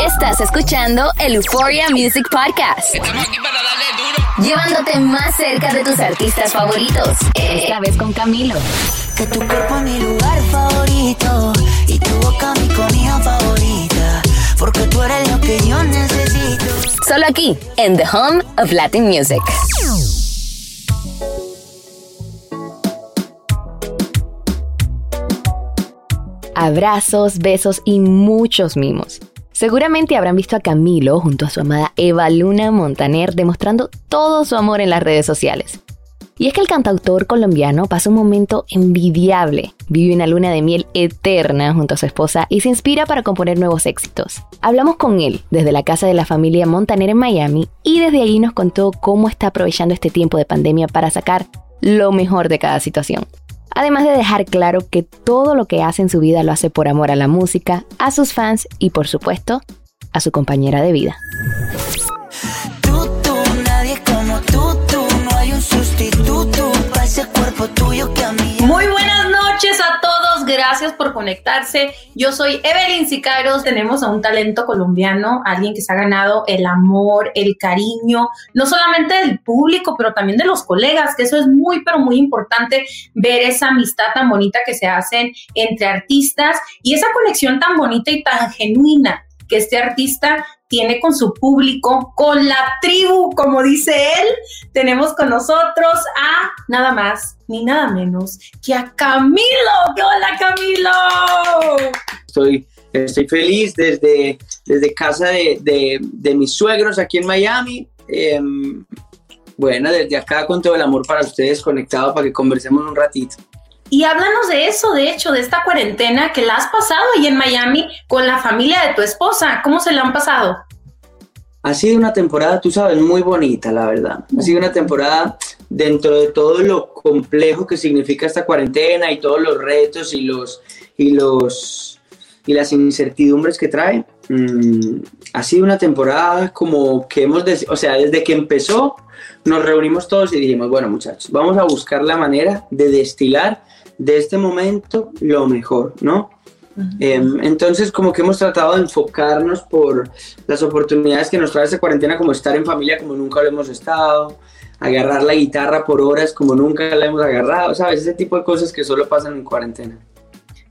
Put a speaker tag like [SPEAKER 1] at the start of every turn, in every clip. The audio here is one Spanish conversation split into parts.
[SPEAKER 1] Estás escuchando el Euphoria Music Podcast. Llevándote más cerca de tus artistas favoritos. Esta vez con Camilo.
[SPEAKER 2] Que tu cuerpo es mi lugar favorito y tu boca mi comida favorita. Porque tú eres lo que yo necesito.
[SPEAKER 1] Solo aquí, en The Home of Latin Music. Abrazos, besos y muchos mimos. Seguramente habrán visto a Camilo junto a su amada Eva Luna Montaner demostrando todo su amor en las redes sociales. Y es que el cantautor colombiano pasa un momento envidiable, vive una luna de miel eterna junto a su esposa y se inspira para componer nuevos éxitos. Hablamos con él desde la casa de la familia Montaner en Miami y desde allí nos contó cómo está aprovechando este tiempo de pandemia para sacar lo mejor de cada situación. Además de dejar claro que todo lo que hace en su vida lo hace por amor a la música, a sus fans y por supuesto a su compañera de vida.
[SPEAKER 2] Ese cuerpo tuyo que a mí.
[SPEAKER 3] Muy buenas noches a todos, gracias por conectarse. Yo soy Evelyn Sicaros, tenemos a un talento colombiano, alguien que se ha ganado el amor, el cariño, no solamente del público, pero también de los colegas, que eso es muy, pero muy importante, ver esa amistad tan bonita que se hacen entre artistas y esa conexión tan bonita y tan genuina que este artista tiene con su público, con la tribu, como dice él. Tenemos con nosotros a nada más ni nada menos que a Camilo. ¡Qué hola, Camilo!
[SPEAKER 4] Estoy, estoy feliz desde, desde casa de, de- mis suegros aquí en Miami. Em, bueno, desde acá con todo el amor para ustedes conectado para que conversemos un ratito.
[SPEAKER 3] Y háblanos de eso, de hecho, de esta cuarentena que la has pasado ahí en Miami con la familia de tu esposa. ¿Cómo se la han pasado?
[SPEAKER 4] Ha sido una temporada, tú sabes, muy bonita, la verdad. Ha sido una temporada dentro de todo lo complejo que significa esta cuarentena y todos los retos y los y los y las incertidumbres que trae. mm, ha sido una temporada como que hemos, o sea, desde que empezó nos reunimos todos y dijimos, bueno muchachos, vamos a buscar la manera de destilar de este momento lo mejor, ¿no? Em, entonces, como que hemos tratado de enfocarnos por las oportunidades que nos trae esta cuarentena, como estar en familia como nunca lo hemos estado, agarrar la guitarra por horas como nunca la hemos agarrado, ¿sabes? Ese tipo de cosas que solo pasan en cuarentena.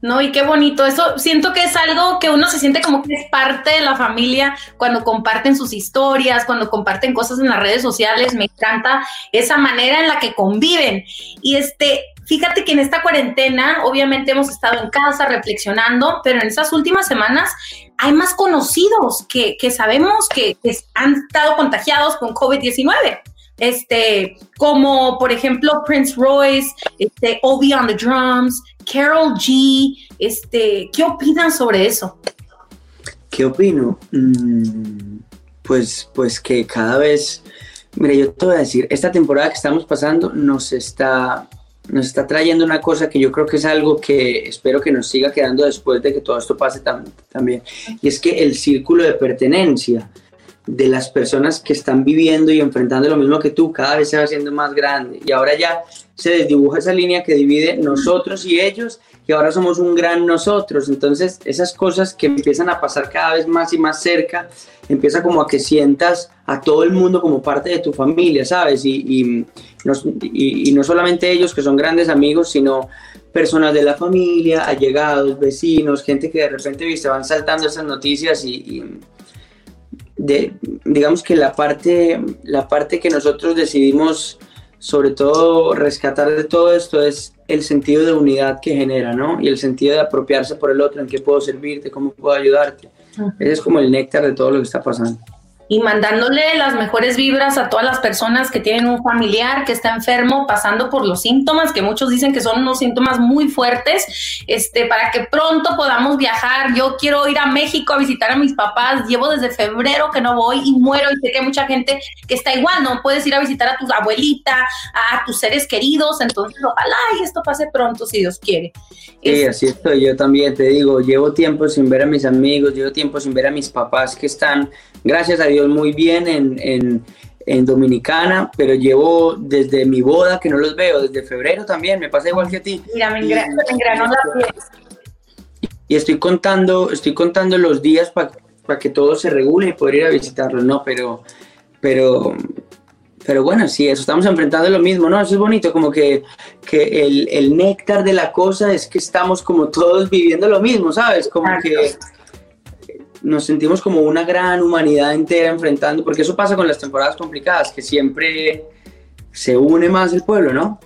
[SPEAKER 3] No, y qué bonito. Eso siento que es algo que uno se siente como que es parte de la familia cuando comparten sus historias, cuando comparten cosas en las redes sociales. Me encanta esa manera en la que conviven. Y este, fíjate que en esta cuarentena, obviamente hemos estado en casa reflexionando, pero en estas últimas semanas hay más conocidos que, que sabemos que, han estado contagiados con COVID-19 este, como por ejemplo Prince Royce, este, Obi on the drums, Carol G, este, ¿qué opinan sobre eso?
[SPEAKER 4] ¿Qué opino? Mm, pues, pues que cada vez, mira, yo te voy a decir, esta temporada que estamos pasando nos está, nos está trayendo una cosa que yo creo que es algo que espero que nos siga quedando después de que todo esto pase tam- también. Y es que el círculo de pertenencia de las personas que están viviendo y enfrentando lo mismo que tú cada vez se va haciendo más grande. Y ahora ya se desdibuja esa línea que divide nosotros y ellos y ahora somos un gran nosotros. Entonces esas cosas que empiezan a pasar cada vez más y más cerca, empieza como a que sientas a todo el mundo como parte de tu familia, ¿sabes? Y, nos- y- y no solamente ellos que son grandes amigos, sino personas de la familia, allegados, vecinos, gente que de repente viste, van saltando esas noticias y de, digamos que la parte, la parte que nosotros decidimos sobre todo rescatar de todo esto es el sentido de unidad que genera, ¿no? Y el sentido de apropiarse por el otro, en qué puedo servirte, cómo puedo ayudarte. Ese es como el néctar de todo lo que está pasando.
[SPEAKER 3] Y mandándole las mejores vibras a todas las personas que tienen un familiar que está enfermo, pasando por los síntomas, que muchos dicen que son unos síntomas muy fuertes, este, para que pronto podamos viajar. Yo quiero ir a México a visitar a mis papás, llevo desde febrero que no voy y muero y sé que hay mucha gente que está igual, no puedes ir a visitar a tu abuelita, a, tus seres queridos, entonces ojalá y esto pase pronto si Dios quiere.
[SPEAKER 4] Sí, así estoy, yo también te digo, llevo tiempo sin ver a mis amigos, llevo tiempo sin ver a mis papás que están, gracias a Dios, muy bien en, Dominicana, pero llevo desde mi boda que no los veo, desde febrero también, me pasa igual que a ti.
[SPEAKER 3] Mira, me, engranó la
[SPEAKER 4] Y estoy contando, estoy contando los días para que todo se regule y poder ir a visitarlos, ¿no? Pero, pero, pero bueno, sí, eso estamos enfrentando lo mismo, ¿no? Eso es bonito, como que, que el, el, néctar de la cosa es que estamos como todos viviendo lo mismo, ¿sabes? Como que nos sentimos como una gran humanidad entera enfrentando, porque eso pasa con las temporadas complicadas, que siempre se une más el pueblo, ¿no?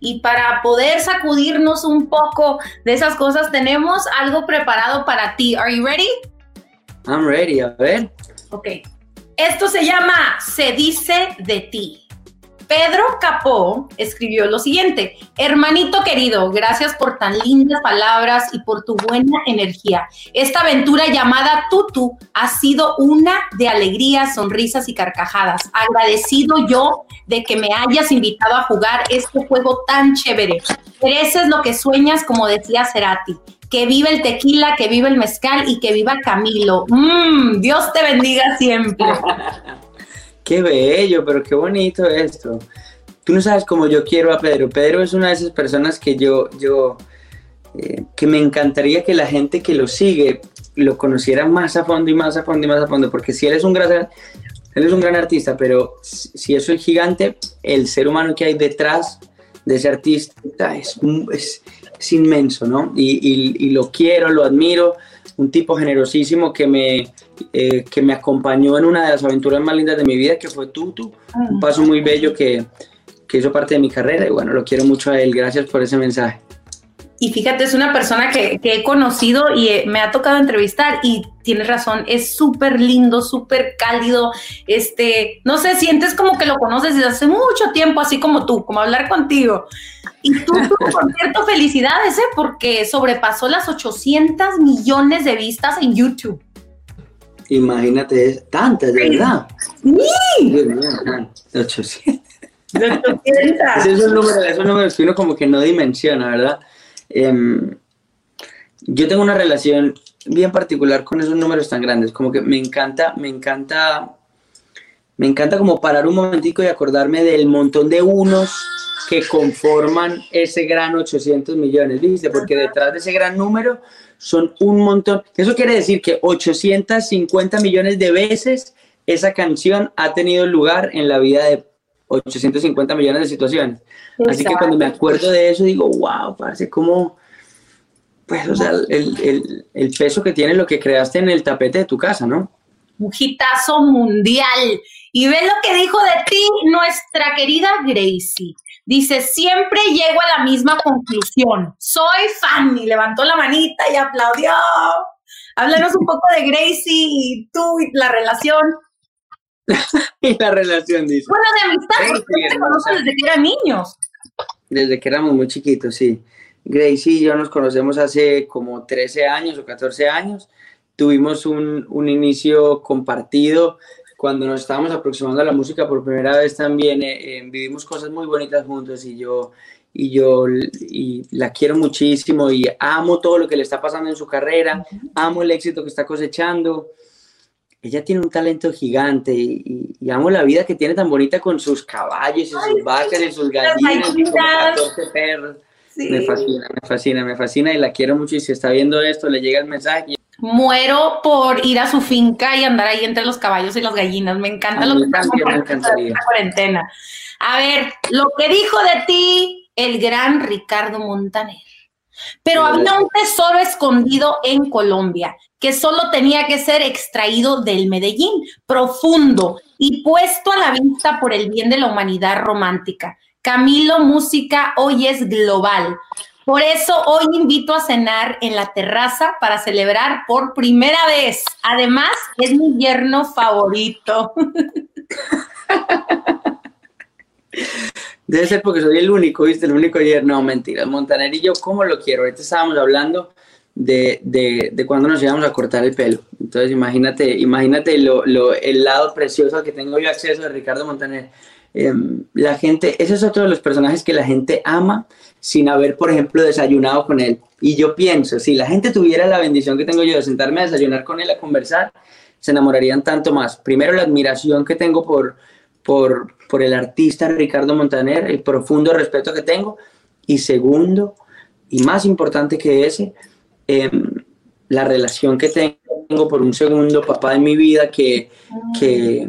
[SPEAKER 3] Y para poder sacudirnos un poco de esas cosas, tenemos algo preparado para ti. Are you ready?
[SPEAKER 4] I'm ready, a ver.
[SPEAKER 3] Ok. Esto se llama Se dice de ti. Pedro Capó escribió lo siguiente, hermanito querido, gracias por tan lindas palabras y por tu buena energía. Esta aventura llamada Tutu ha sido una de alegrías, sonrisas y carcajadas. Agradecido yo de que me hayas invitado a jugar este juego tan chévere. Mereces lo que sueñas, como decía Cerati. Que viva el tequila, que viva el mezcal y que viva Camilo. Mm, Dios te bendiga siempre.
[SPEAKER 4] Qué bello, pero qué bonito esto. Tú no sabes cómo yo quiero a Pedro. Pedro es una de esas personas que yo, yo, eh, que me encantaría que la gente que lo sigue lo conociera más a fondo y más a fondo y más a fondo, porque si él es un gran, él es un gran artista, pero si eso es gigante, el ser humano que hay detrás de ese artista es, es, es inmenso, ¿no? Y, y, lo quiero, lo admiro, un tipo generosísimo que me, eh, que me acompañó en una de las aventuras más lindas de mi vida, que fue Tutu, un ah. paso muy bello que, que hizo parte de mi carrera y bueno, lo quiero mucho a él, gracias por ese mensaje.
[SPEAKER 3] Y fíjate, es una persona que, que he conocido y eh, me ha tocado entrevistar y tienes razón, es súper lindo, súper cálido, este, no sé, sientes como que lo conoces desde hace mucho tiempo, así como tú, como hablar contigo. Y tú, por cierto, felicidades, ¿eh? porque sobrepasó las 800 millones de vistas en YouTube.
[SPEAKER 4] Imagínate, tantas, de verdad.
[SPEAKER 3] Sí.
[SPEAKER 4] 800. 800. Esos son números, esos números que uno como que no dimensiona, ¿verdad? Em, yo tengo una relación bien particular con esos números tan grandes, como que me encanta, me encanta, me encanta como parar un momentico y acordarme del montón de unos que conforman ese gran 800 millones, ¿viste? Porque detrás de ese gran número son un montón. Eso quiere decir que 850 millones de veces esa canción ha tenido lugar en la vida de 850 millones de situaciones. Así que cuando me acuerdo de eso digo, wow, parece como, pues, o sea, el, el, peso que tiene lo que creaste en el tapete de tu casa, ¿no?
[SPEAKER 3] Un hitazo mundial. Y ve lo que dijo de ti nuestra querida Gracie. Dice, siempre llego a la misma conclusión. Soy fan. Y levantó la manita y aplaudió. Háblanos un poco de Gracie y tú y la relación.
[SPEAKER 4] y la relación, dice.
[SPEAKER 3] Bueno, de amistad, porque te conocen desde que eran niños.
[SPEAKER 4] Desde que éramos muy chiquitos, sí. Gracie y yo nos conocemos hace como 13 años o 14 años. Tuvimos un, un inicio compartido cuando nos estábamos aproximando a la música por primera vez también eh, eh, vivimos cosas muy bonitas juntos y yo y yo y la quiero muchísimo y amo todo lo que le está pasando en su carrera, amo el éxito que está cosechando ella tiene un talento gigante y, amo la vida que tiene tan bonita con sus caballos y sus vacas y sus gallinas y 14 perros. Me fascina, me fascina, me fascina y la quiero mucho y si está viendo esto le llega el mensaje.
[SPEAKER 3] Muero por ir a su finca y andar ahí entre los caballos y las gallinas. Me encanta lo que en la cuarentena. A ver, lo que dijo de ti el gran Ricardo Montaner. Pero había un tesoro escondido en Colombia que solo tenía que ser extraído del Medellín, profundo y puesto a la vista por el bien de la humanidad romántica. Camilo Música hoy es global. Por eso hoy invito a cenar en la terraza para celebrar por primera vez. Además, es mi yerno favorito.
[SPEAKER 4] Debe ser porque soy el único, ¿viste? El único yerno. No, mentira. Montaner y yo, ¿cómo lo quiero? Ahorita estábamos hablando de, de, de cuando nos íbamos a cortar el pelo. Entonces, imagínate, imagínate lo, lo, el lado precioso que tengo yo acceso de Ricardo Montaner. Eh, la gente, ese es otro de los personajes que la gente ama sin haber, por ejemplo, desayunado con él. Y yo pienso, si la gente tuviera la bendición que tengo yo de sentarme a desayunar con él, a conversar, se enamorarían tanto más. Primero, la admiración que tengo por, por, por el artista Ricardo Montaner, el profundo respeto que tengo. Y segundo, y más importante que ese, eh, la relación que tengo por un segundo papá de mi vida que, que,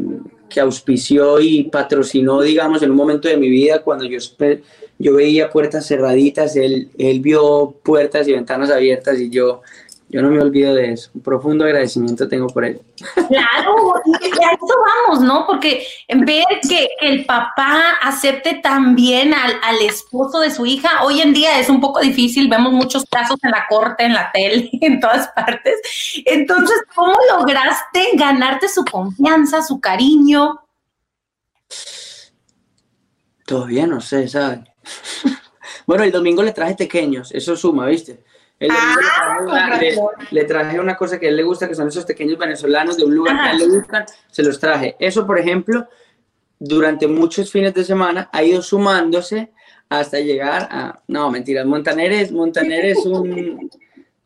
[SPEAKER 4] que, auspició y patrocinó, digamos, en un momento de mi vida cuando yo, yo veía puertas cerraditas, él, él vio puertas y ventanas abiertas y yo yo no me olvido de eso. Un profundo agradecimiento tengo por él.
[SPEAKER 3] Claro, y a eso vamos, ¿no? Porque de que el papá acepte también al, al, esposo de su hija, hoy en día es un poco difícil, vemos muchos casos en la corte, en la tele, en todas partes. Entonces, ¿cómo lograste ganarte su confianza, su cariño?
[SPEAKER 4] Todavía no sé, ¿sabes? bueno, el domingo le traje pequeños, eso suma, ¿viste? Ah, le, traje una, cosa que a él le gusta, que son esos pequeños venezolanos de un lugar que a él le gustan, se los traje. Eso, por ejemplo, durante muchos fines de semana ha ido sumándose hasta llegar a... No, mentiras, Montaner es, Montaner es un...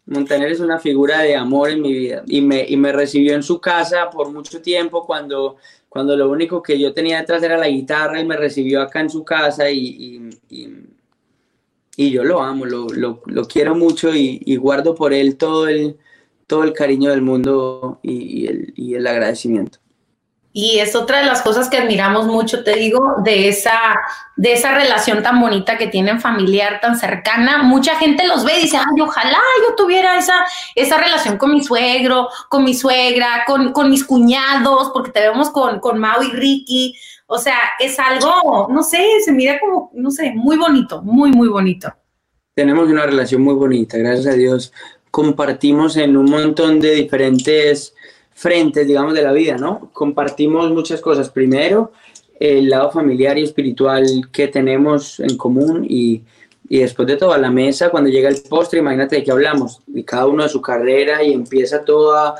[SPEAKER 4] Montaner es una figura de amor en mi vida y me, y me recibió en su casa por mucho tiempo cuando, cuando lo único que yo tenía detrás era la guitarra, y me recibió acá en su casa y, y y yo lo amo, lo, lo, lo quiero mucho y, y, guardo por él todo el, todo el cariño del mundo y, y, el, y, el, agradecimiento.
[SPEAKER 3] Y es otra de las cosas que admiramos mucho, te digo, de esa, de esa relación tan bonita que tienen familiar, tan cercana. Mucha gente los ve y dice, ay, ojalá yo tuviera esa, esa relación con mi suegro, con mi suegra, con, con mis cuñados, porque te vemos con, con Mau y Ricky. O sea, es algo, no sé, se mira como, no sé, muy bonito, muy, muy bonito.
[SPEAKER 4] Tenemos una relación muy bonita, gracias a Dios. Compartimos en un montón de diferentes frentes, digamos, de la vida, ¿no? Compartimos muchas cosas. Primero, el lado familiar y espiritual que tenemos en común y, y después de todo, a la mesa, cuando llega el postre, imagínate de qué hablamos, y cada uno de su carrera y empieza todo a,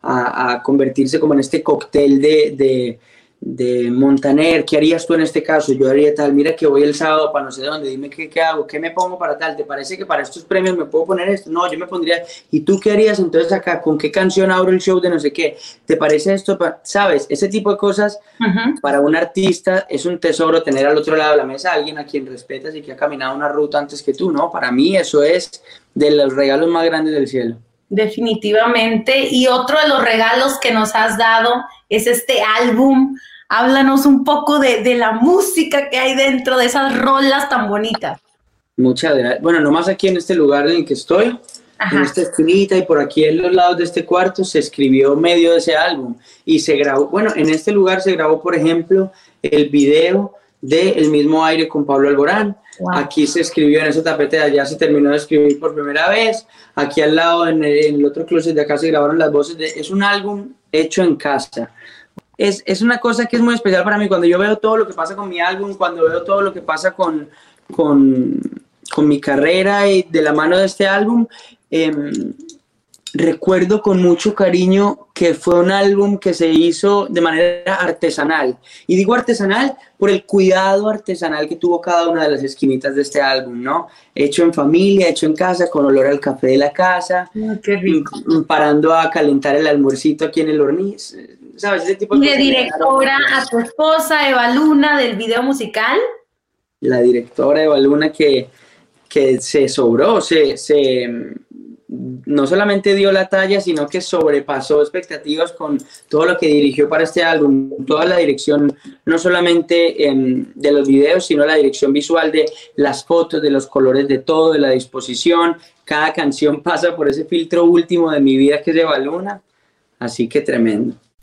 [SPEAKER 4] a, a convertirse como en este cóctel de, de de Montaner, ¿qué harías tú en este caso? Yo haría tal, mira que voy el sábado para no sé dónde, dime qué, qué, hago, qué me pongo para tal, ¿te parece que para estos premios me puedo poner esto? No, yo me pondría, ¿y tú qué harías entonces acá? ¿Con qué canción abro el show de no sé qué? ¿Te parece esto? ¿Sabes? Ese tipo de cosas uh -huh. para un artista es un tesoro tener al otro lado de la mesa a alguien a quien respetas y que ha caminado una ruta antes que tú, ¿no? Para mí eso es de los regalos más grandes del cielo.
[SPEAKER 3] Definitivamente. Y otro de los regalos que nos has dado es este álbum háblanos un poco de, de, la música que hay dentro de esas rolas tan bonitas.
[SPEAKER 4] Muchas gracias. Bueno, nomás aquí en este lugar en el que estoy, Ajá. en esta esquinita y por aquí en los lados de este cuarto se escribió medio de ese álbum y se grabó, bueno, en este lugar se grabó, por ejemplo, el video de El mismo aire con Pablo Alborán. Wow. Aquí se escribió en ese tapete de allá, se terminó de escribir por primera vez. Aquí al lado, en el, en el otro closet de acá, se grabaron las voces. De, es un álbum hecho en casa es, es, una cosa que es muy especial para mí. Cuando yo veo todo lo que pasa con mi álbum, cuando veo todo lo que pasa con, con, con mi carrera y de la mano de este álbum, eh, recuerdo con mucho cariño que fue un álbum que se hizo de manera artesanal. Y digo artesanal por el cuidado artesanal que tuvo cada una de las esquinitas de este álbum, ¿no? Hecho en familia, hecho en casa, con olor al café de la casa,
[SPEAKER 3] oh, qué rico.
[SPEAKER 4] parando a calentar el almuercito aquí en el horniz. ¿Sabes? Ese tipo
[SPEAKER 3] de, y de directora a tu esposa, Eva Luna, del video musical.
[SPEAKER 4] La directora Eva Luna que, que se sobró, se, se no solamente dio la talla, sino que sobrepasó expectativas con todo lo que dirigió para este álbum, toda la dirección, no solamente eh, de los videos, sino la dirección visual de las fotos, de los colores de todo, de la disposición. Cada canción pasa por ese filtro último de mi vida que es Eva Luna, así que tremendo.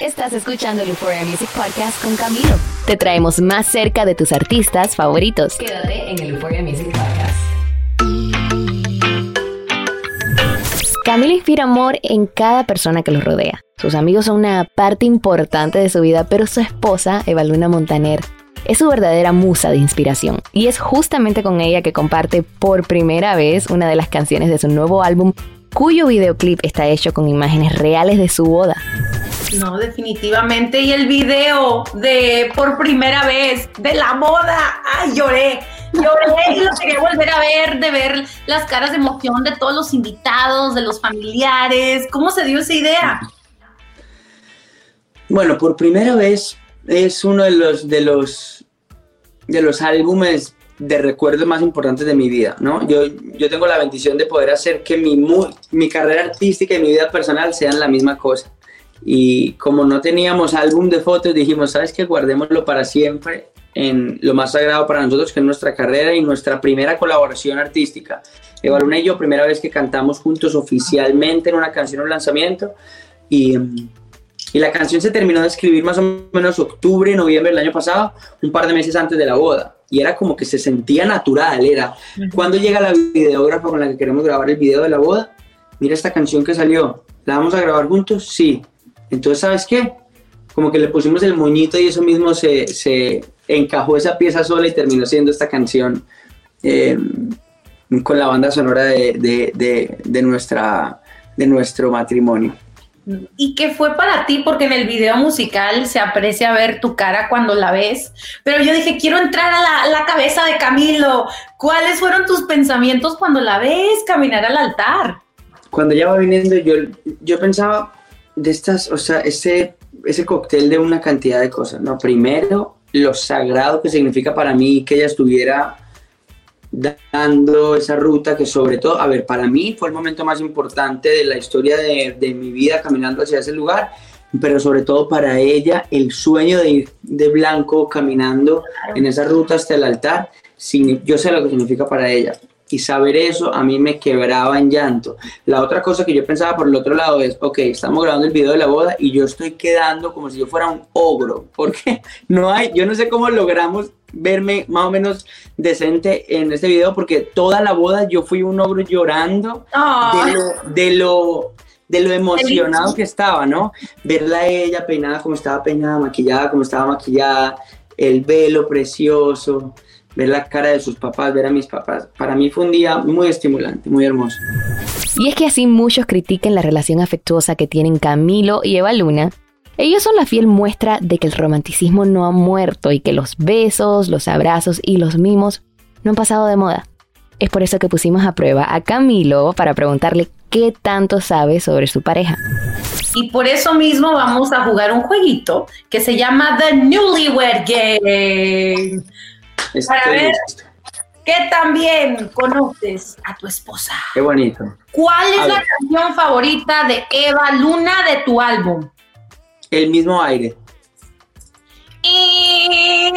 [SPEAKER 1] Estás escuchando el Euphoria Music Podcast con Camilo. Te traemos más cerca de tus artistas favoritos. Quédate en el Euphoria Music Podcast. Camilo inspira amor en cada persona que lo rodea. Sus amigos son una parte importante de su vida, pero su esposa, Eva Luna Montaner, es su verdadera musa de inspiración. Y es justamente con ella que comparte por primera vez una de las canciones de su nuevo álbum, cuyo videoclip está hecho con imágenes reales de su boda.
[SPEAKER 3] No, definitivamente. Y el video de por primera vez de la boda, ay, lloré. Lloré y lo quería volver a ver, de ver las caras de emoción de todos los invitados, de los familiares. ¿Cómo se dio esa idea?
[SPEAKER 4] Bueno, por primera vez es uno de los, de los, de los álbumes de recuerdos más importantes de mi vida, ¿no? Yo, yo tengo la bendición de poder hacer que mi, mi carrera artística y mi vida personal sean la misma cosa. Y como no teníamos álbum de fotos, dijimos, ¿sabes qué? Guardémoslo para siempre en lo más sagrado para nosotros, que es nuestra carrera y nuestra primera colaboración artística. Eva Luna y yo, primera vez que cantamos juntos oficialmente en una canción o lanzamiento. Y, y la canción se terminó de escribir más o menos octubre, noviembre del año pasado, un par de meses antes de la boda. Y era como que se sentía natural, era, cuando llega la videógrafa con la que queremos grabar el video de la boda? Mira esta canción que salió, ¿la vamos a grabar juntos? Sí, entonces, ¿sabes qué? Como que le pusimos el moñito y eso mismo se, se encajó esa pieza sola y terminó siendo esta canción eh, con la banda sonora de, de, de, nuestra, de nuestro matrimonio.
[SPEAKER 3] ¿Y qué fue para ti? Porque en el video musical se aprecia ver tu cara cuando la ves, pero yo dije, quiero entrar a la, la, cabeza de Camilo. ¿Cuáles fueron tus pensamientos cuando la ves caminar al altar?
[SPEAKER 4] Cuando ya va viniendo, yo, yo pensaba, de estas, o sea, ese, ese cóctel de una cantidad de cosas, ¿no? Primero, lo sagrado que significa para mí que ella estuviera dando esa ruta que sobre todo, a ver, para mí fue el momento más importante de la historia de, de mi vida caminando hacia ese lugar, pero sobre todo para ella el sueño de ir de blanco caminando en esa ruta hasta el altar, yo sé lo que significa para ella y saber eso a mí me quebraba en llanto. La otra cosa que yo pensaba por el otro lado es, ok, estamos grabando el video de la boda y yo estoy quedando como si yo fuera un ogro, porque no hay, yo no sé cómo logramos verme más o menos decente en este video, porque toda la boda yo fui un ogro llorando de lo, de lo, de lo emocionado que estaba, ¿no? Verla a ella peinada como estaba peinada, maquillada como estaba maquillada, el velo precioso, ver la cara de sus papás, ver a mis papás. Para mí fue un día muy estimulante, muy hermoso.
[SPEAKER 1] Y es que así muchos critiquen la relación afectuosa que tienen Camilo y Eva Luna. Ellos son la fiel muestra de que el romanticismo no ha muerto y que los besos, los abrazos y los mimos no han pasado de moda. Es por eso que pusimos a prueba a Camilo para preguntarle qué tanto sabe sobre su pareja.
[SPEAKER 3] Y por eso mismo vamos a jugar un jueguito que se llama The Newlywed Game para ver qué también conoces a tu esposa.
[SPEAKER 4] Qué bonito.
[SPEAKER 3] ¿Cuál es la canción favorita de Eva Luna de tu álbum?
[SPEAKER 4] El mismo aire.
[SPEAKER 3] Y...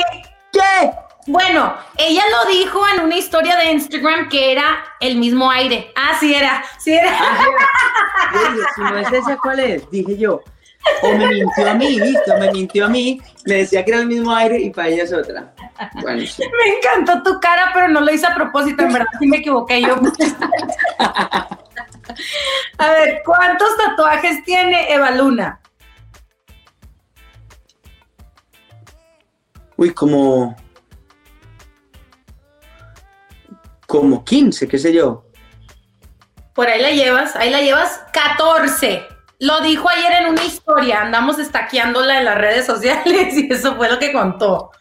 [SPEAKER 3] ¿Qué? Bueno, ella lo dijo en una historia de Instagram que era el mismo aire. Ah, sí era, sí era. Ah,
[SPEAKER 4] si no es esa, ¿cuál es? Dije yo. O me mintió a mí, listo, me mintió a mí. Le decía que era el mismo aire y para ella es otra.
[SPEAKER 3] Me encantó tu cara, pero no lo hice a propósito, en verdad sí me equivoqué yo. a ver, ¿cuántos tatuajes tiene Eva Luna?
[SPEAKER 4] Uy, como. Como 15, qué sé yo.
[SPEAKER 3] Por ahí la llevas, ahí la llevas 14. Lo dijo ayer en una historia, andamos estaqueándola en las redes sociales y eso fue lo que contó.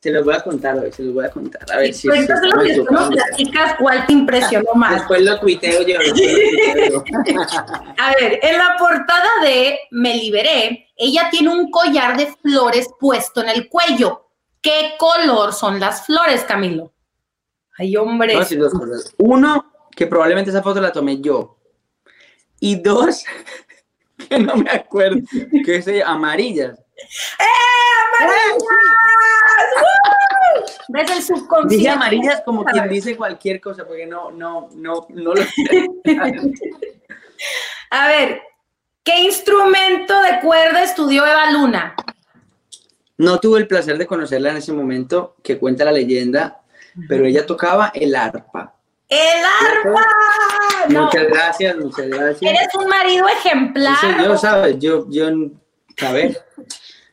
[SPEAKER 4] Se los voy a contar hoy, se los voy a contar. A ver si, si
[SPEAKER 3] Cuéntanos
[SPEAKER 4] estamos
[SPEAKER 3] que tú nos platicas cuál te impresionó más.
[SPEAKER 4] Después lo tuiteo yo. lo tuiteo.
[SPEAKER 3] A ver, en la portada de Me Liberé, ella tiene un collar de flores puesto en el cuello. ¿Qué color son las flores, Camilo? Ay, hombre.
[SPEAKER 4] A decir dos cosas. Uno, que probablemente esa foto la tomé yo. Y dos, que no me acuerdo, que es de amarillas.
[SPEAKER 3] Desde el subconsciente.
[SPEAKER 4] Dije amarillas como quien dice cualquier cosa, porque no, no, no, no lo.
[SPEAKER 3] A ver, ¿qué instrumento de cuerda estudió Eva Luna?
[SPEAKER 4] No tuve el placer de conocerla en ese momento, que cuenta la leyenda, pero ella tocaba el arpa.
[SPEAKER 3] ¡El arpa! No,
[SPEAKER 4] Muchas gracias, muchas gracias.
[SPEAKER 3] eres un marido ejemplar.
[SPEAKER 4] Sí, yo, ¿sabes? Yo, yo, a ver,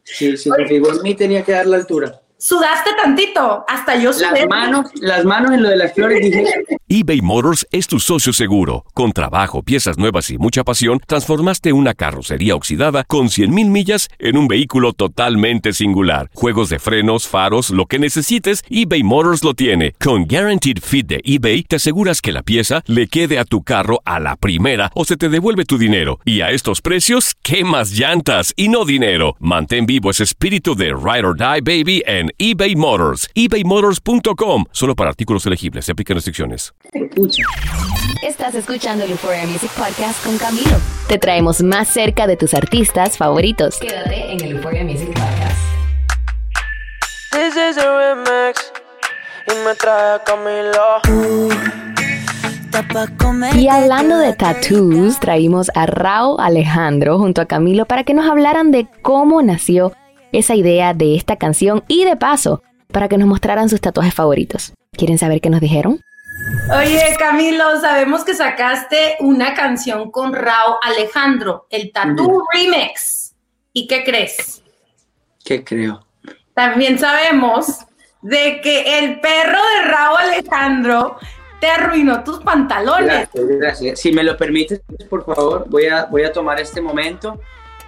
[SPEAKER 4] si, si me fijó en mí tenía que dar la altura.
[SPEAKER 3] Sudaste tantito, hasta yo sudé.
[SPEAKER 4] Las manos, las manos en lo de las flores, dije,
[SPEAKER 5] eBay Motors es tu socio seguro. Con trabajo, piezas nuevas y mucha pasión, transformaste una carrocería oxidada con 100.000 millas en un vehículo totalmente singular. Juegos de frenos, faros, lo que necesites, eBay Motors lo tiene. Con Guaranteed Fit de eBay, te aseguras que la pieza le quede a tu carro a la primera o se te devuelve tu dinero. Y a estos precios, ¿qué más llantas y no dinero? Mantén vivo ese espíritu de Ride or Die Baby en eBay Motors. ebaymotors.com. Solo para artículos elegibles. Se aplican restricciones.
[SPEAKER 4] Pucha.
[SPEAKER 1] Estás escuchando el Euphoria Music Podcast con Camilo. Te traemos más cerca de tus artistas favoritos. Quédate en el Euphoria Music Podcast.
[SPEAKER 6] This is a remix y me trae a Camilo.
[SPEAKER 1] Y hablando de tattoos, traímos a Rao Alejandro junto a Camilo para que nos hablaran de cómo nació esa idea de esta canción y de paso, para que nos mostraran sus tatuajes favoritos. ¿Quieren saber qué nos dijeron?
[SPEAKER 3] Oye, Camilo, sabemos que sacaste una canción con Rao Alejandro, el Tattoo Remix. ¿Y qué crees?
[SPEAKER 4] ¿Qué creo?
[SPEAKER 3] También sabemos de que el perro de Rao Alejandro te arruinó tus pantalones.
[SPEAKER 4] Gracias, gracias. Si me lo permites, por favor, voy a, voy a tomar este momento.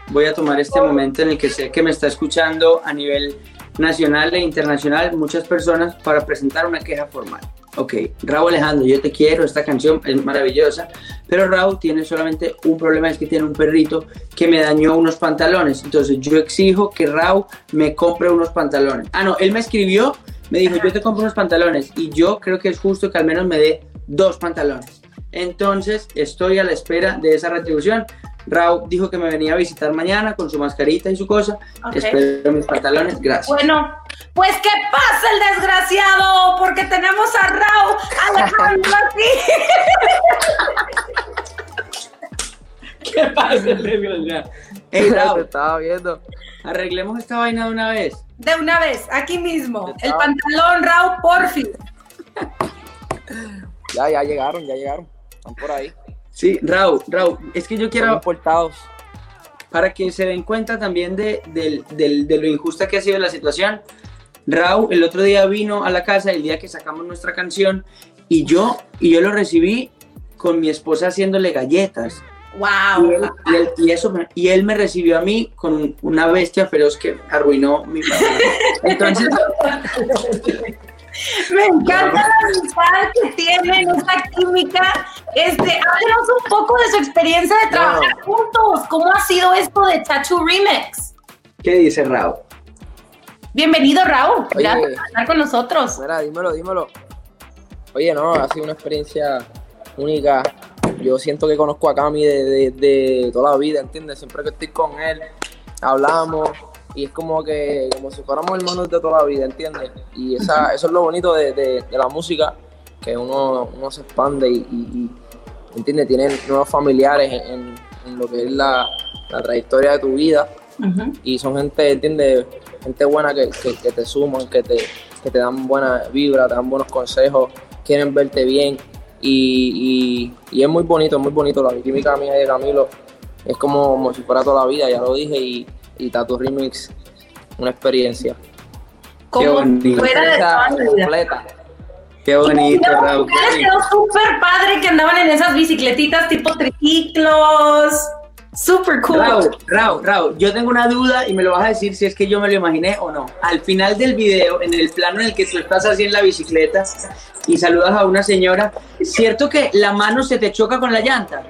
[SPEAKER 4] Voy a tomar este momento en el que sé que me está escuchando a nivel nacional e internacional muchas personas para presentar una queja formal. Ok, Raúl Alejandro, yo te quiero, esta canción es maravillosa, pero Raúl tiene solamente un problema, es que tiene un perrito que me dañó unos pantalones. Entonces yo exijo que Raúl me compre unos pantalones. Ah, no, él me escribió, me dijo, yo te compro unos pantalones y yo creo que es justo que al menos me dé dos pantalones. Entonces estoy a la espera de esa retribución. Raúl dijo que me venía a visitar mañana con su mascarita y su cosa.
[SPEAKER 3] Ok.
[SPEAKER 4] Espero mis pantalones, gracias.
[SPEAKER 3] Bueno, pues que pasa el desgraciado, porque tenemos a Rao Alejandro aquí.
[SPEAKER 4] ¿Qué pasa, desgraciado? Hey, Raúl,
[SPEAKER 6] estaba viendo.
[SPEAKER 4] arreglemos esta vaina de una vez.
[SPEAKER 3] De una vez, aquí mismo. El pantalón Rao, porfi.
[SPEAKER 6] Ya, ya llegaron, ya llegaron. Están por ahí.
[SPEAKER 4] Sí, Raúl, Raúl, es que yo quiero,
[SPEAKER 6] importados.
[SPEAKER 4] para que se den cuenta también de, del- del- de lo injusta que ha sido la situación, Raúl el otro día vino a la casa el día que sacamos nuestra canción y yo, y yo lo recibí con mi esposa haciéndole galletas. Y
[SPEAKER 3] Wow.
[SPEAKER 4] él, y él- y eso, me- y él me recibió a mí con una bestia feroz que arruinó mi Entonces,
[SPEAKER 3] Me encanta la amistad que tienen, esa química. Este, háblenos un poco de su experiencia de trabajar juntos. ¿Cómo ha sido esto de Tattoo Remix?
[SPEAKER 4] ¿qué dice Raúl?
[SPEAKER 3] Bienvenido, Raúl.
[SPEAKER 6] Oye.
[SPEAKER 3] Gracias por estar con nosotros.
[SPEAKER 6] Mira, dímelo, dímelo. Oye, no, ha sido una experiencia única. Yo siento que conozco a Cami de, de- de toda la vida, ¿entiendes? Siempre que estoy con él, hablamos y es como que como si fuéramos hermanos de toda la vida, ¿entiendes? Y esa, eso es lo bonito de, de- de la música, que uno, uno se expande y, y- y, ¿entiendes? Tiene nuevos familiares en, en- en lo que es la, la trayectoria de tu vida y son gente, ¿entiendes? Gente buena que, que- que te suman, que te, que te dan buena vibra, te dan buenos consejos, quieren verte bien y, y- es muy bonito, es muy bonito la química mía y de Camilo es como, como si fuera toda la vida, ya lo dije y, y Tattoo Remix, una experiencia.
[SPEAKER 3] Como
[SPEAKER 4] bonito.
[SPEAKER 3] fuera de
[SPEAKER 6] completa.
[SPEAKER 4] Qué bonito, qué
[SPEAKER 3] quedó súper padre que andaban en esas bicicletitas tipo triciclos. Super cool.
[SPEAKER 4] Raúl, Raúl, Raúl, yo tengo una duda y me lo vas a decir si es que yo me lo imaginé o no. Al final del video, en el plano en el que tú estás así en la bicicleta y saludas a una señora, ¿es cierto que la mano se te choca con la llanta?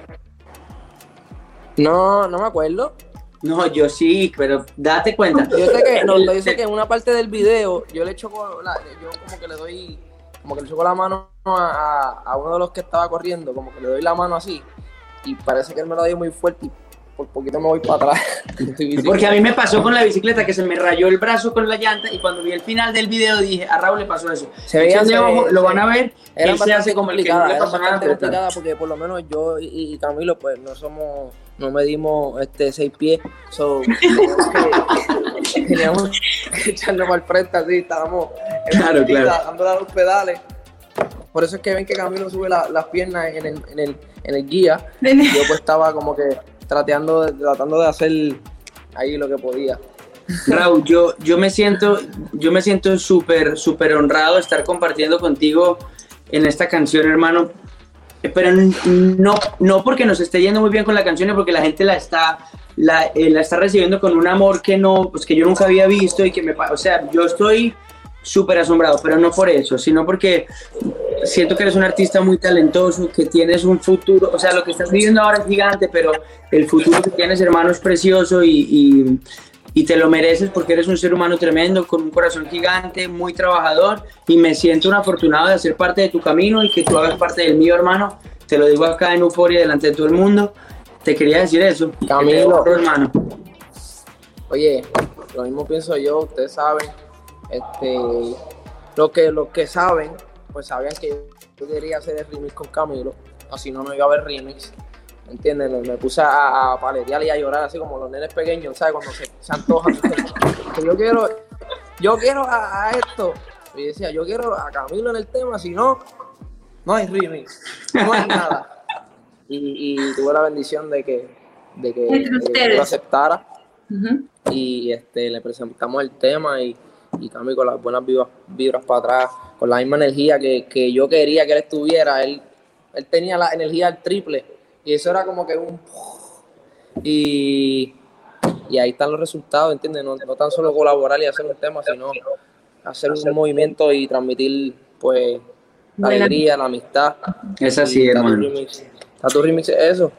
[SPEAKER 6] No, no me acuerdo.
[SPEAKER 4] No, yo sí, pero date cuenta.
[SPEAKER 6] Yo sé que, no, yo sé que en una parte del video yo le choco la, yo como que le doy, como que le choco la mano a, a- a uno de los que estaba corriendo, como que le doy la mano así, y parece que él me la dio muy fuerte y por poquito me voy para atrás.
[SPEAKER 4] Porque a mí me pasó con la bicicleta que se me rayó el brazo con la llanta y cuando vi el final del video dije, a Raúl le pasó eso.
[SPEAKER 6] Se veía- se
[SPEAKER 4] ojo, lo van a ver,
[SPEAKER 6] Era
[SPEAKER 4] él se hace como el que no
[SPEAKER 6] complicada, era bastante complicada porque por lo menos yo y, y Camilo pues no somos, no medimos este seis pies, so, teníamos que, teníamos que echarnos para el frente así, estábamos en
[SPEAKER 4] Claro, claro.
[SPEAKER 6] dándole a los pedales. Por eso es que ven que Camilo sube la- las piernas en el, en el, en el guía. Yo pues estaba como que trateando, de- tratando de hacer ahí lo que podía.
[SPEAKER 4] Raúl, yo, yo me siento, yo me siento súper, súper honrado de estar compartiendo contigo en esta canción, hermano. Eh, Pero no, no porque nos esté yendo muy bien con la canción, porque la gente la está, la, eh, la está recibiendo con un amor que no, pues que yo nunca había visto y que me, o sea, yo estoy súper asombrado, pero no por eso, sino porque siento que eres un artista muy talentoso, que tienes un futuro, o sea, lo que estás viviendo ahora es gigante, pero el futuro que tienes, hermano, es precioso y, y- y te lo mereces porque eres un ser humano tremendo, con un corazón gigante, muy trabajador y me siento un afortunado de hacer parte de tu camino y que tú hagas parte del mío, hermano. Te lo digo acá en Euforia delante de todo el mundo. Te quería decir eso. te
[SPEAKER 6] Camilo.
[SPEAKER 4] honro, hermano.
[SPEAKER 6] Oye, lo mismo pienso yo, ustedes saben, este, lo que, los que saben, pues sabían que yo quería hacer el remix con Camilo, o si no, no iba a haber remix, ¿entiendes? Me, me puse a, a paletear y a llorar así como los nenes pequeños, ¿sabes? Cuando se, se antojan. que yo quiero, yo quiero a, a esto, y decía, yo quiero a Camilo en el tema, si no, no hay remix, no hay nada. Y, y tuve la bendición de que, de que, de lo aceptara
[SPEAKER 3] Ujú.
[SPEAKER 6] y este, le presentamos el tema y, y Cami con las buenas vibras, vibras para atrás, con la misma energía que, que yo quería que él estuviera, él, él tenía la energía al triple y eso era como que un... Y, y ahí están los resultados, ¿entiendes? No, no tan solo colaborar y hacer un tema, sino hacer un movimiento y transmitir pues la alegría, la amistad.
[SPEAKER 4] Es así, hermano.
[SPEAKER 6] Remix. Tattoo Remix es eso.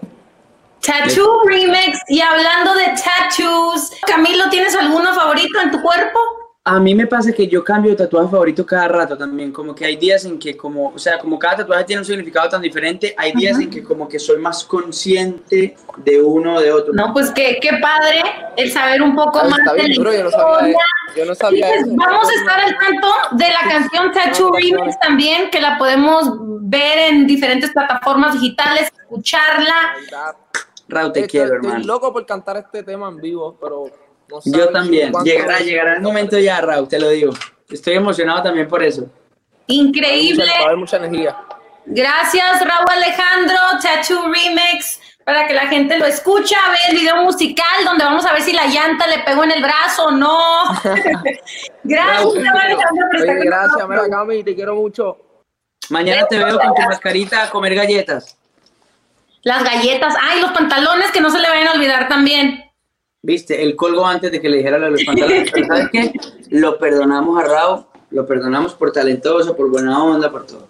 [SPEAKER 3] Tattoo Remix. Y hablando de tattoos, Camilo, ¿tienes alguno favorito en tu cuerpo?
[SPEAKER 4] A mí me pasa que yo cambio de tatuaje favorito cada rato también, como que hay días en que como, o sea, como cada tatuaje tiene un significado tan diferente, hay días en que como que soy más consciente de uno o de otro.
[SPEAKER 3] No, pues qué, qué padre el saber un poco
[SPEAKER 6] Ah,
[SPEAKER 3] más
[SPEAKER 6] está
[SPEAKER 3] de
[SPEAKER 6] bien,
[SPEAKER 3] la
[SPEAKER 6] bro, yo no sabía. Yo no sabía
[SPEAKER 3] Pues
[SPEAKER 6] eso.
[SPEAKER 3] vamos a estar al tanto de la canción Tattoo Remix también, que la podemos ver en diferentes plataformas digitales, escucharla.
[SPEAKER 4] Raúl, te
[SPEAKER 6] Estoy-
[SPEAKER 4] quiero,
[SPEAKER 6] estoy
[SPEAKER 4] hermano.
[SPEAKER 6] loco por cantar este tema en vivo, pero no
[SPEAKER 4] Yo también. Llegará, llegará el momento ya, Raúl, te lo digo. Estoy emocionado también por eso.
[SPEAKER 3] Increíble.
[SPEAKER 6] Va a haber mucha energía.
[SPEAKER 3] Gracias, Raúl Alejandro, Tattoo Remix, para que la gente lo escucha, ve el video musical donde vamos a ver si la llanta le pegó en el brazo o no. Gracias,
[SPEAKER 4] Raúl,
[SPEAKER 3] Alejandro, por estar
[SPEAKER 6] Oye, gracias,
[SPEAKER 3] nosotros.
[SPEAKER 6] mira, Cami, te quiero mucho.
[SPEAKER 4] Mañana te veo con tu mascarita a comer galletas.
[SPEAKER 3] Las galletas, ay, los pantalones que no se le vayan a olvidar también.
[SPEAKER 4] Viste, el colgo antes de que le dijera lo de los pantalones. Pero ¿sabes qué? Lo perdonamos a Raúl, lo perdonamos por talentoso, por buena onda, por todo.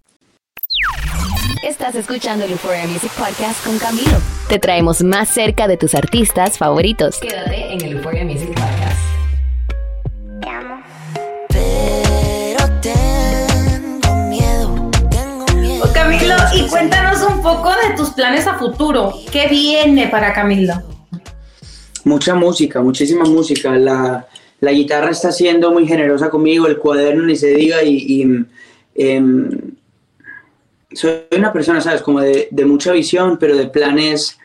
[SPEAKER 1] Estás escuchando el Euphoria Music Podcast con Camilo. Te traemos más cerca de tus artistas favoritos. Quédate en el Euphoria Music Podcast.
[SPEAKER 2] Pero tengo miedo, tengo miedo.
[SPEAKER 3] Oh, Camilo, y cuéntanos un poco de tus planes a futuro. ¿Qué viene para Camilo?
[SPEAKER 4] Mucha música, muchísima música. La, la guitarra está siendo muy generosa conmigo, el cuaderno ni se diga y, y, em, soy una persona, ¿sabes? Como de, mucha visión, pero de planes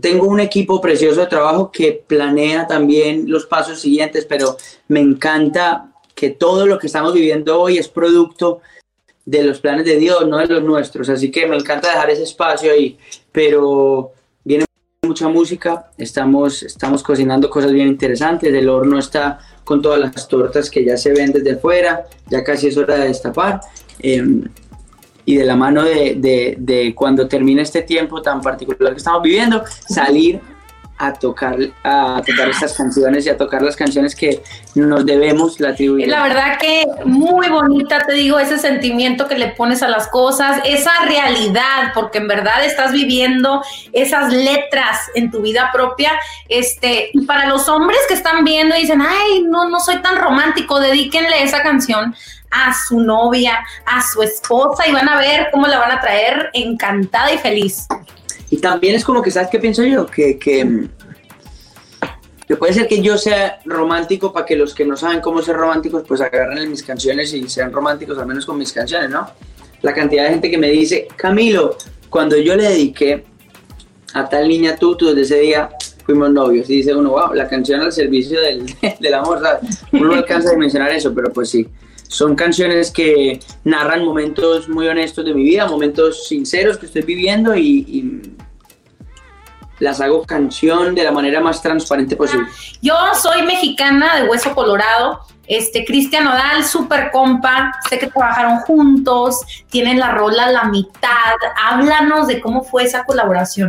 [SPEAKER 4] Tengo un equipo precioso de trabajo que planea también los pasos siguientes, pero me encanta que todo lo que estamos viviendo hoy es producto de los planes de Dios, no de los nuestros. Así que me encanta dejar ese espacio ahí, pero viene mucha música, estamos, estamos cocinando cosas bien interesantes, el horno está con todas las tortas que ya se ven desde afuera, ya casi es hora de destapar. Em, y de la mano de, de, de, cuando termine este tiempo tan particular que estamos viviendo, salir a tocar, a tocar estas canciones y a tocar las canciones que nos debemos la tribu.
[SPEAKER 3] La verdad que muy bonita, te digo, ese sentimiento que le pones a las cosas, esa realidad, porque en verdad estás viviendo esas letras en tu vida propia. Este, para los hombres que están viendo y dicen, ay, no, no soy tan romántico, dedíquenle esa canción a su novia, a su esposa y van a ver cómo la van a traer encantada y feliz.
[SPEAKER 4] Y también es como que, ¿sabes qué pienso yo? Que, que, que puede ser que yo sea romántico para que los que no saben cómo ser románticos, pues agarren mis canciones y sean románticos al menos con mis canciones, ¿no? La cantidad de gente que me dice, Camilo, cuando yo le dediqué a tal niña tú, tú desde ese día fuimos novios. Y dice uno, wow, la canción al servicio del, del amor, ¿sabes? Uno no alcanza a mencionar eso, pero pues sí. Son canciones que narran momentos muy honestos de mi vida, momentos sinceros que estoy viviendo y, y las hago canción de la manera más transparente posible.
[SPEAKER 3] Yo soy mexicana de Hueso Colorado. Este, Cristian Odal, super compa, sé que trabajaron juntos, tienen la rola a la mitad. Háblanos de cómo fue esa colaboración.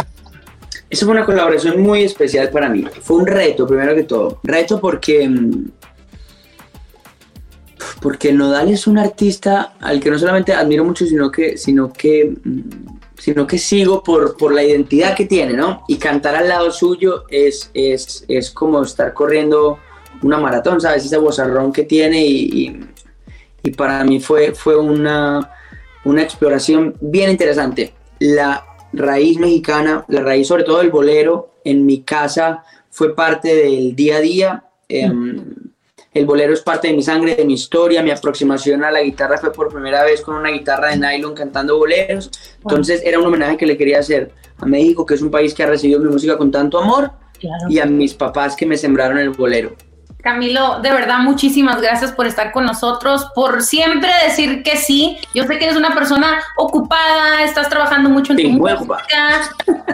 [SPEAKER 4] Esa fue una colaboración muy especial para mí. Fue un reto, primero que todo. Reto porque porque Nodal es un artista al que no solamente admiro mucho, sino que, sino que, sino que sigo por, por la identidad que tiene, ¿no? Y cantar al lado suyo es, es, es como estar corriendo una maratón, ¿sabes? Ese bozarrón que tiene y, y, para mí fue, fue una, una exploración bien interesante. La raíz mexicana, la raíz sobre todo del bolero, en mi casa fue parte del día a día. Eh, el bolero es parte de mi sangre, de mi historia. Mi aproximación a la guitarra fue por primera vez con una guitarra de nylon cantando boleros. Entonces era un homenaje que le quería hacer a México, que es un país que ha recibido mi música con tanto amor, y a mis papás que me sembraron el bolero.
[SPEAKER 3] Camilo, de verdad, muchísimas gracias por estar con nosotros, por siempre decir que sí. Yo sé que eres una persona ocupada, estás trabajando mucho en tu música.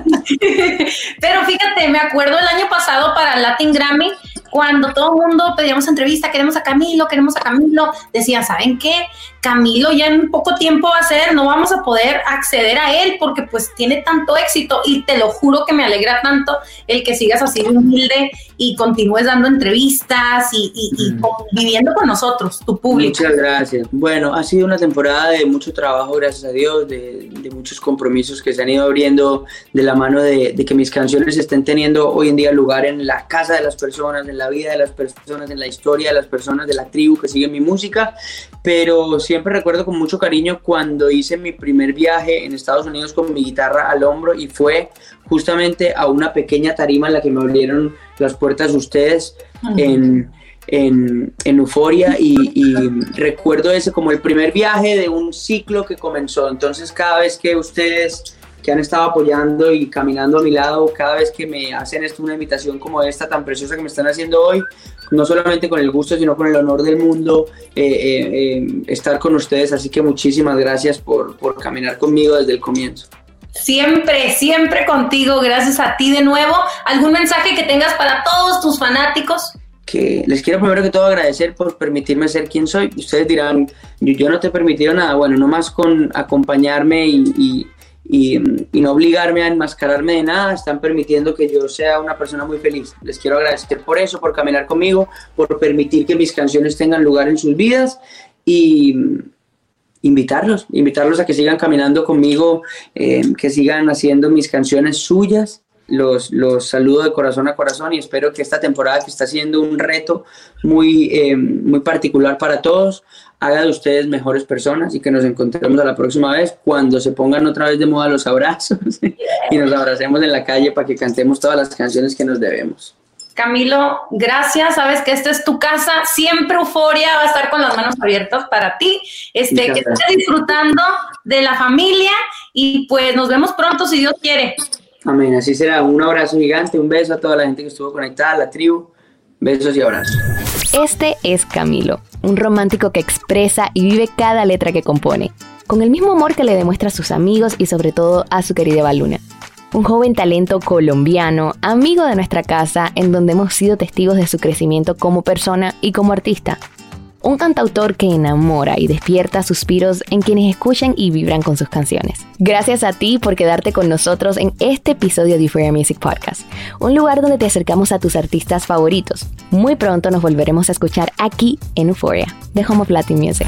[SPEAKER 3] Pero fíjate, me acuerdo el año pasado para Latin Grammy, cuando todo el mundo pedíamos entrevista, queremos a Camilo, queremos a Camilo, decían, ¿saben qué? Camilo ya en poco tiempo va a ser, no vamos a poder acceder a él porque pues tiene tanto éxito y te lo juro que me alegra tanto el que sigas así humilde y continúes dando entrevistas y, y, viviendo con nosotros, tu público.
[SPEAKER 4] Muchas gracias. Bueno, ha sido una temporada de mucho trabajo, gracias a Dios, de, de muchos compromisos que se han ido abriendo de la mano de, de que mis canciones estén teniendo hoy en día lugar en la casa de las personas, en la vida de las personas, en la historia de las personas, de la tribu que sigue mi música, pero siempre recuerdo con mucho cariño cuando hice mi primer viaje en Estados Unidos con mi guitarra al hombro y fue justamente a una pequeña tarima en la que me abrieron las puertas ustedes en, en, en Euforia y, y, recuerdo ese como el primer viaje de un ciclo que comenzó. Entonces cada vez que ustedes que han estado apoyando y caminando a mi lado cada vez que me hacen esto, una invitación como esta tan preciosa que me están haciendo hoy, no solamente con el gusto, sino con el honor del mundo eh, eh, eh, estar con ustedes. Así que muchísimas gracias por, por caminar conmigo desde el comienzo.
[SPEAKER 3] Siempre, siempre contigo. Gracias a ti de nuevo. ¿Algún mensaje que tengas para todos tus fanáticos?
[SPEAKER 4] que les quiero primero que todo agradecer por permitirme ser quien soy. Ustedes dirán, yo, yo no te he permitido nada. Bueno, nomás con acompañarme y, y, y, no obligarme a enmascararme de nada, están permitiendo que yo sea una persona muy feliz. Les quiero agradecer por eso, por caminar conmigo, por permitir que mis canciones tengan lugar en sus vidas y invitarlos, invitarlos a que sigan caminando conmigo, eh, que sigan haciendo mis canciones suyas. Los, los saludo de corazón a corazón y espero que esta temporada que está siendo un reto muy, eh, muy particular para todos, haga de ustedes mejores personas y que nos encontremos a la próxima vez cuando se pongan otra vez de moda los abrazos y nos abracemos en la calle para que cantemos todas las canciones que nos debemos.
[SPEAKER 3] Camilo, gracias. Sabes que esta es tu casa. Siempre Euforia va a estar con las manos abiertas para ti. Este, que estés disfrutando de la familia y pues nos vemos pronto si Dios quiere.
[SPEAKER 4] Amén. Así será. Un abrazo gigante, un beso a toda la gente que estuvo conectada, la tribu. Besos y abrazos.
[SPEAKER 1] Este es Camilo, un romántico que expresa y vive cada letra que compone, con el mismo amor que le demuestra a sus amigos y sobre todo a su querida Baluna. Un joven talento colombiano, amigo de nuestra casa, en donde hemos sido testigos de su crecimiento como persona y como artista un cantautor que enamora y despierta suspiros en quienes escuchan y vibran con sus canciones. Gracias a ti por quedarte con nosotros en este episodio de Euphoria Music Podcast, un lugar donde te acercamos a tus artistas favoritos. Muy pronto nos volveremos a escuchar aquí en Euphoria, de Home of Latin Music.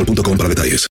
[SPEAKER 7] boostmobile.com para detalles.